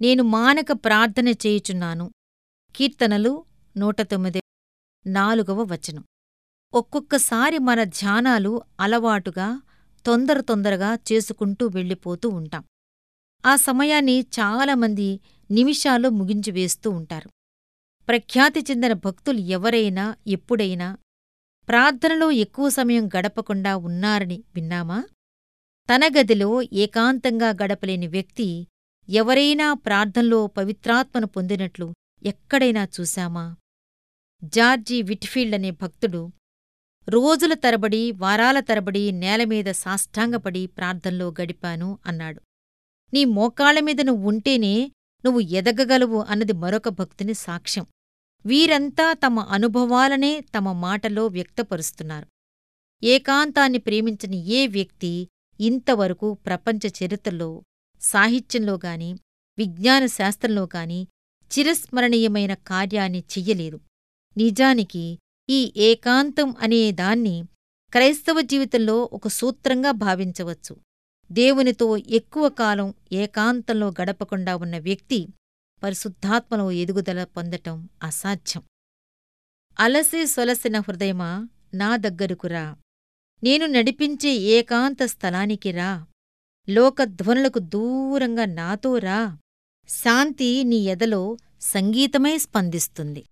నేను మానక ప్రార్థన చేయుచున్నాను. కీర్తనలు నూట తొమ్మిది నాలుగవ వచనం. ఒక్కొక్కసారి మన ధ్యానాలు అలవాటుగా తొందర తొందరగా చేసుకుంటూ వెళ్ళిపోతూ ఉంటాం. ఆ సమయాన్ని చాలామంది నిమిషాల్లో ముగించివేస్తూ ఉంటారు. ప్రఖ్యాతి చెందిన భక్తులు ఎవరైనా ఎప్పుడైనా ప్రార్థనలో ఎక్కువ సమయం గడపకుండా ఉన్నారని విన్నామా? తన గదిలో ఏకాంతంగా గడపలేని వ్యక్తి ఎవరైనా ప్రార్థనలో పవిత్రాత్మను పొందినట్లు ఎక్కడైనా చూశామా? జార్జీ విట్ఫీల్డ్ అనే భక్తుడు రోజుల తరబడి వారాల తరబడి నేలమీద సాష్టాంగపడి ప్రార్థనలో గడిపాను అన్నాడు. నీ మోకాళ్ళమీద నువ్వు ఉంటేనే నువ్వు ఎదగగలవు అన్నది మరొక భక్తుని సాక్ష్యం. వీరంతా తమ అనుభవాలనే తమ మాటలో వ్యక్తపరుస్తున్నారు. ఏకాంతాన్ని ప్రేమించని ఏ వ్యక్తి ఇంతవరకు ప్రపంచ చరిత్రలో సాహిత్యంలో గాని విజ్ఞాన శాస్త్రంలో గాని చిరస్మరణీయమైన కార్యాన్ని చెయ్యలేదు. నిజానికి ఈ ఏకాంతం అనే దాన్ని క్రైస్తవ జీవితంలో ఒక సూత్రంగా భావించవచ్చు. దేవునితో ఎక్కువ కాలం ఏకాంతంలో గడపకుండా ఉన్న వ్యక్తి పరిశుద్ధాత్మలో ఎదుగుదల పొందటం అసాధ్యం. అలసి సొలసిన హృదయమా? నా దగ్గరుకురా నేను నడిపించే ఏకాంత స్థలానికి రా. లోకధ్వనులకు దూరంగా నాతో రా. శాంతి నీ ఎదలో సంగీతమై స్పందిస్తుంది.